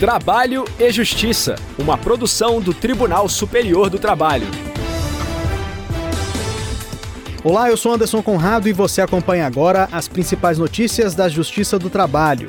Trabalho e Justiça, uma produção do Tribunal Superior do Trabalho. Olá, eu sou Anderson Conrado e você acompanha agora as principais notícias da Justiça do Trabalho.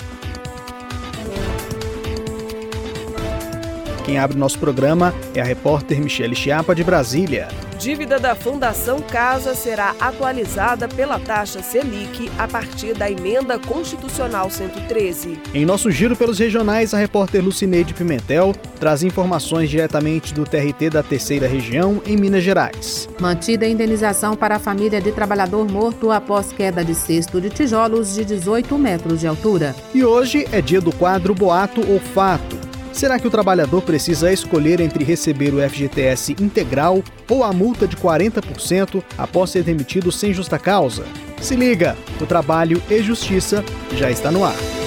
Quem abre nosso programa é a repórter Michele Chiapa de Brasília. Dívida da Fundação Casa será atualizada pela taxa Selic a partir da emenda constitucional 113. Em nosso giro pelos regionais, a repórter Lucineide Pimentel traz informações diretamente do TRT da Terceira Região, em Minas Gerais. Mantida a indenização para a família de trabalhador morto após queda de cesto de tijolos de 18 metros de altura. E hoje é dia do quadro Boato ou Fato Será que o trabalhador precisa escolher entre receber o FGTS integral ou a multa de 40% após ser demitido sem justa causa? Se liga, o Trabalho e Justiça já está no ar.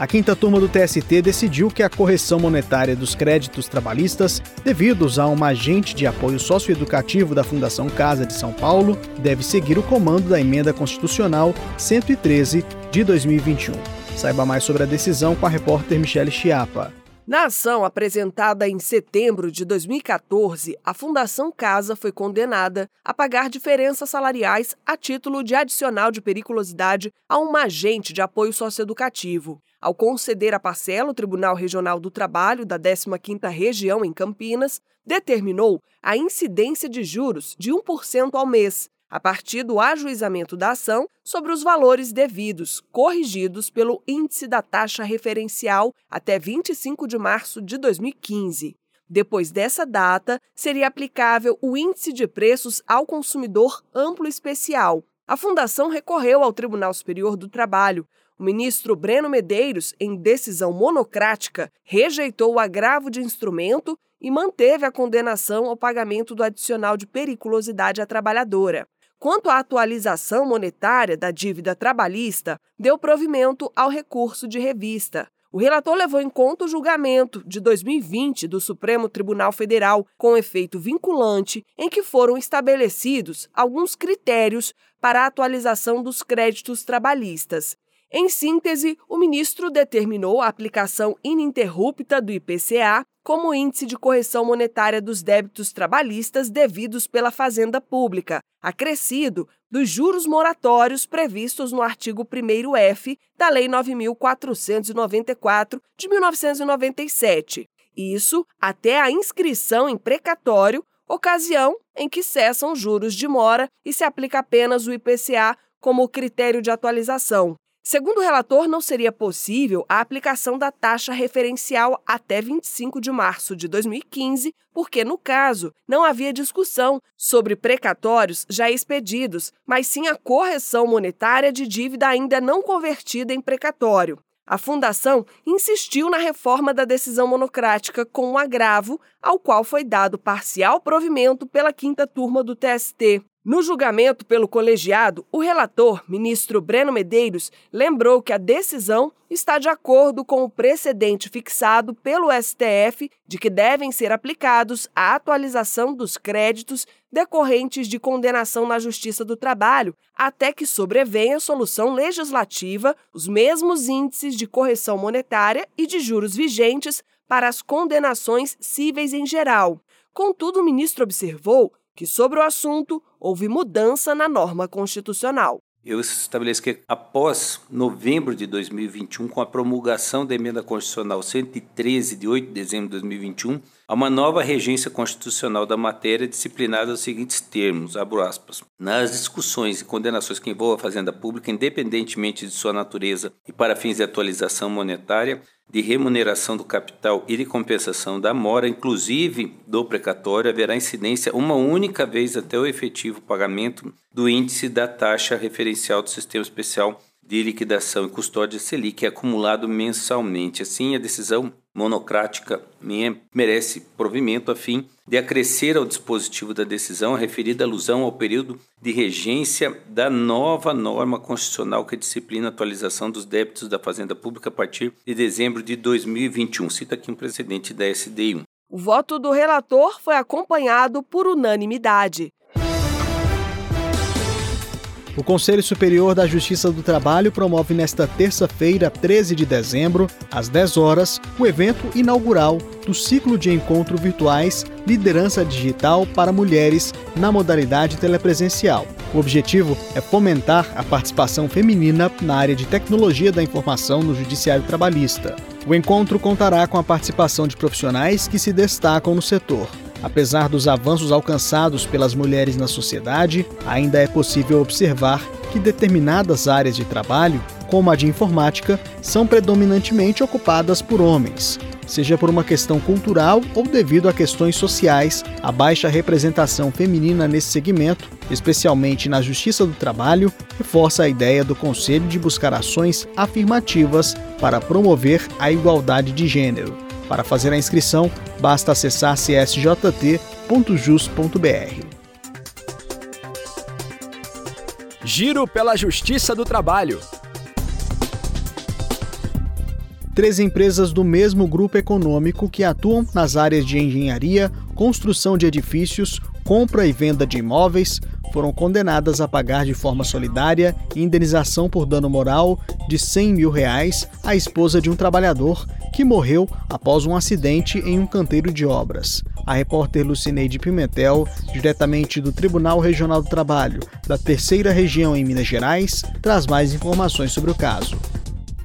A quinta turma do TST decidiu que a correção monetária dos créditos trabalhistas, devidos a uma agente de apoio socioeducativo da Fundação Casa de São Paulo, deve seguir o comando da emenda constitucional 113 de 2021. Saiba mais sobre a decisão com a repórter Michele Chiapa. Na ação apresentada em setembro de 2014, a Fundação Casa foi condenada a pagar diferenças salariais a título de adicional de periculosidade a uma agente de apoio socioeducativo. Ao conceder a parcela, o Tribunal Regional do Trabalho da 15ª Região em Campinas determinou a incidência de juros de 1% ao mês, a partir do ajuizamento da ação sobre os valores devidos, corrigidos pelo índice da taxa referencial até 25 de março de 2015. Depois dessa data, seria aplicável o índice de preços ao consumidor amplo especial. A Fundação recorreu ao Tribunal Superior do Trabalho. O ministro Breno Medeiros, em decisão monocrática, rejeitou o agravo de instrumento e manteve a condenação ao pagamento do adicional de periculosidade à trabalhadora. Quanto à atualização monetária da dívida trabalhista, deu provimento ao recurso de revista. O relator levou em conta o julgamento de 2020 do Supremo Tribunal Federal, com efeito vinculante, em que foram estabelecidos alguns critérios para a atualização dos créditos trabalhistas. Em síntese, o ministro determinou a aplicação ininterrupta do IPCA como índice de correção monetária dos débitos trabalhistas devidos pela Fazenda Pública, acrescido dos juros moratórios previstos no artigo 1º-F da Lei 9494 de 1997. Isso até a inscrição em precatório, ocasião em que cessam juros de mora e se aplica apenas o IPCA como critério de atualização. Segundo o relator, não seria possível a aplicação da taxa referencial até 25 de março de 2015, porque, no caso, não havia discussão sobre precatórios já expedidos, mas sim a correção monetária de dívida ainda não convertida em precatório. A Fundação insistiu na reforma da decisão monocrática com um agravo, ao qual foi dado parcial provimento pela quinta turma do TST. No julgamento pelo colegiado, o relator, ministro Breno Medeiros, lembrou que a decisão está de acordo com o precedente fixado pelo STF de que devem ser aplicados a atualização dos créditos decorrentes de condenação na Justiça do Trabalho, até que sobrevenha solução legislativa, os mesmos índices de correção monetária e de juros vigentes para as condenações cíveis em geral. Contudo, o ministro observou que, sobre o assunto, houve mudança na norma constitucional. Eu estabeleço que após novembro de 2021, com a promulgação da emenda constitucional 113 de 8 de dezembro de 2021, há uma nova regência constitucional da matéria disciplinada aos seguintes termos, abro aspas, nas discussões e condenações que envolvam a fazenda pública, independentemente de sua natureza e para fins de atualização monetária, de remuneração do capital e de compensação da mora, inclusive do precatório, haverá incidência uma única vez até o efetivo pagamento do índice da taxa referencial do Sistema Especial de Liquidação e Custódia Selic, acumulado mensalmente. Assim, a decisão monocrática merece provimento a fim de acrescer ao dispositivo da decisão a referida alusão ao período de regência da nova norma constitucional que disciplina a atualização dos débitos da Fazenda Pública a partir de dezembro de 2021. Cita aqui um precedente da SDI1. O voto do relator foi acompanhado por unanimidade. O Conselho Superior da Justiça do Trabalho promove nesta terça-feira, 13 de dezembro, às 10 horas, o evento inaugural do ciclo de encontro virtuais Liderança Digital para Mulheres na modalidade telepresencial. O objetivo é fomentar a participação feminina na área de tecnologia da informação no Judiciário Trabalhista. O encontro contará com a participação de profissionais que se destacam no setor. Apesar dos avanços alcançados pelas mulheres na sociedade, ainda é possível observar que determinadas áreas de trabalho, como a de informática, são predominantemente ocupadas por homens seja por uma questão cultural ou devido a questões sociais, a baixa representação feminina nesse segmento, especialmente na Justiça do Trabalho, reforça a ideia do Conselho de buscar ações afirmativas para promover a igualdade de gênero. Para fazer a inscrição, basta acessar csjt.jus.br. Giro pela Justiça do Trabalho. três empresas do mesmo grupo econômico que atuam nas áreas de engenharia, construção de edifícios, compra e venda de imóveis, foram condenadas a pagar de forma solidária indenização por dano moral de 100 mil reais à esposa de um trabalhador que morreu após um acidente em um canteiro de obras. A repórter Lucineide Pimentel, diretamente do Tribunal Regional do Trabalho da Terceira Região em Minas Gerais, traz mais informações sobre o caso.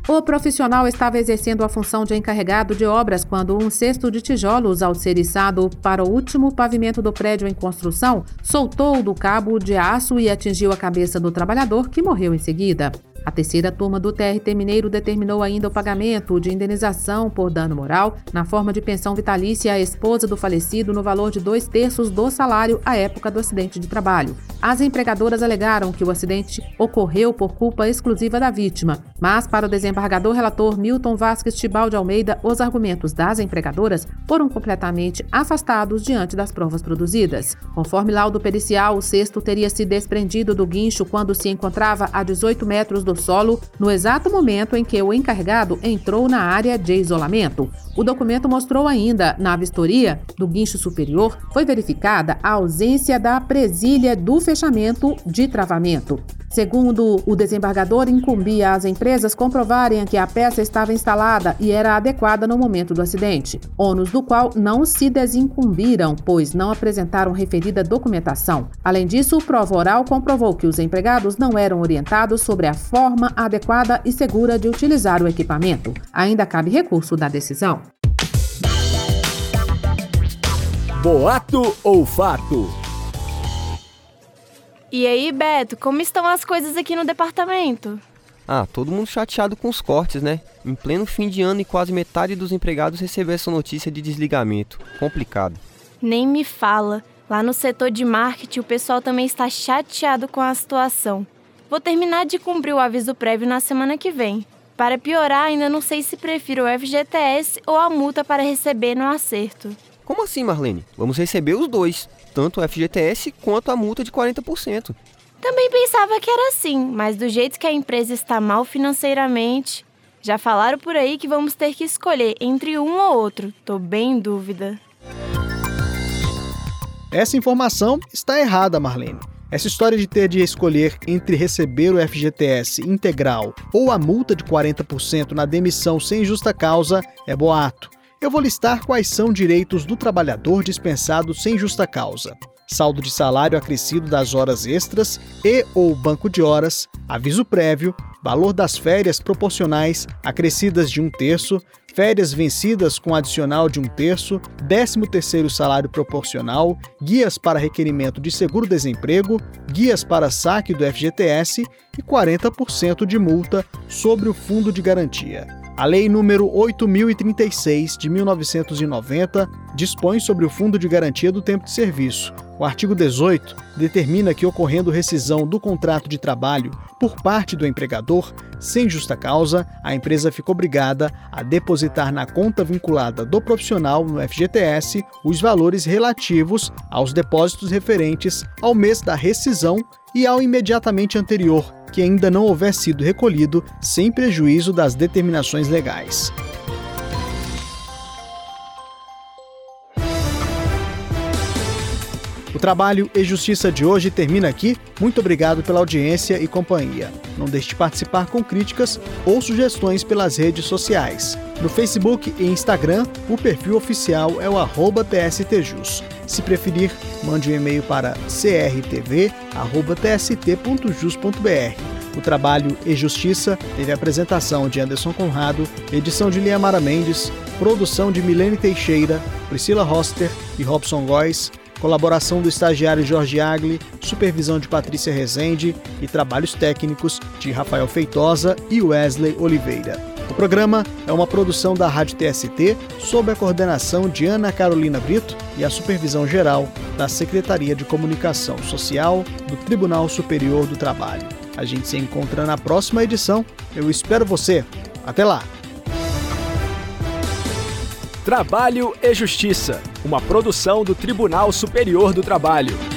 O profissional estava exercendo a função de encarregado de obras quando um cesto de tijolos, ao ser içado para o último pavimento do prédio em construção, soltou do cabo de aço e atingiu a cabeça do trabalhador, que morreu em seguida. A terceira turma do TRT Mineiro determinou ainda o pagamento de indenização por dano moral na forma de pensão vitalícia à esposa do falecido no valor de dois terços do salário à época do acidente de trabalho. As empregadoras alegaram que o acidente ocorreu por culpa exclusiva da vítima, mas para o desembargador relator Milton Vasques Tibal de Almeida, os argumentos das empregadoras foram completamente afastados diante das provas produzidas. Conforme laudo pericial, o cesto teria se desprendido do guincho quando se encontrava a 18 metros do solo no exato momento em que o encarregado entrou na área de isolamento. O documento mostrou ainda, na vistoria do guincho superior, foi verificada a ausência da presilha do fechamento de travamento. Segundo o desembargador, incumbia às empresas comprovarem que a peça estava instalada e era adequada no momento do acidente, ônus do qual não se desincumbiram, pois não apresentaram referida documentação. Além disso, o prova oral comprovou que os empregados não eram orientados sobre a forma adequada e segura de utilizar o equipamento. Ainda cabe recurso da decisão. Boato ou fato? E aí, Beto, como estão as coisas aqui no departamento? Ah, todo mundo chateado com os cortes, né? Em pleno fim de ano e quase metade dos empregados recebeu essa notícia de desligamento. Complicado. Nem me fala. Lá no setor de marketing, o pessoal também está chateado com a situação. Vou terminar de cumprir o aviso prévio na semana que vem. Para piorar, ainda não sei se prefiro o FGTS ou a multa para receber no acerto. Como assim, Marlene? Vamos receber os dois tanto o FGTS quanto a multa de 40%. Também pensava que era assim, mas do jeito que a empresa está mal financeiramente, já falaram por aí que vamos ter que escolher entre um ou outro. Tô bem em dúvida. Essa informação está errada, Marlene. Essa história de ter de escolher entre receber o FGTS integral ou a multa de 40% na demissão sem justa causa é boato eu vou listar quais são direitos do trabalhador dispensado sem justa causa. Saldo de salário acrescido das horas extras e ou banco de horas, aviso prévio, valor das férias proporcionais acrescidas de um terço, férias vencidas com adicional de um terço, 13 terceiro salário proporcional, guias para requerimento de seguro-desemprego, guias para saque do FGTS e 40% de multa sobre o fundo de garantia. A Lei número 8036 de 1990 dispõe sobre o Fundo de Garantia do Tempo de Serviço. O artigo 18 determina que, ocorrendo rescisão do contrato de trabalho por parte do empregador, sem justa causa, a empresa fica obrigada a depositar na conta vinculada do profissional no FGTS os valores relativos aos depósitos referentes ao mês da rescisão e ao imediatamente anterior, que ainda não houver sido recolhido sem prejuízo das determinações legais. O trabalho e justiça de hoje termina aqui. Muito obrigado pela audiência e companhia. Não deixe de participar com críticas ou sugestões pelas redes sociais. No Facebook e Instagram, o perfil oficial é o TSTJus. Se preferir, mande um e-mail para crtv.tst.jus.br. O trabalho E Justiça teve apresentação de Anderson Conrado, edição de Liamara Mendes, produção de Milene Teixeira, Priscila Roster e Robson Góes, colaboração do estagiário Jorge Agli, supervisão de Patrícia Rezende e trabalhos técnicos de Rafael Feitosa e Wesley Oliveira. O programa é uma produção da Rádio TST sob a coordenação de Ana Carolina Brito e a supervisão geral da Secretaria de Comunicação Social do Tribunal Superior do Trabalho. A gente se encontra na próxima edição. Eu espero você. Até lá! Trabalho e Justiça, uma produção do Tribunal Superior do Trabalho.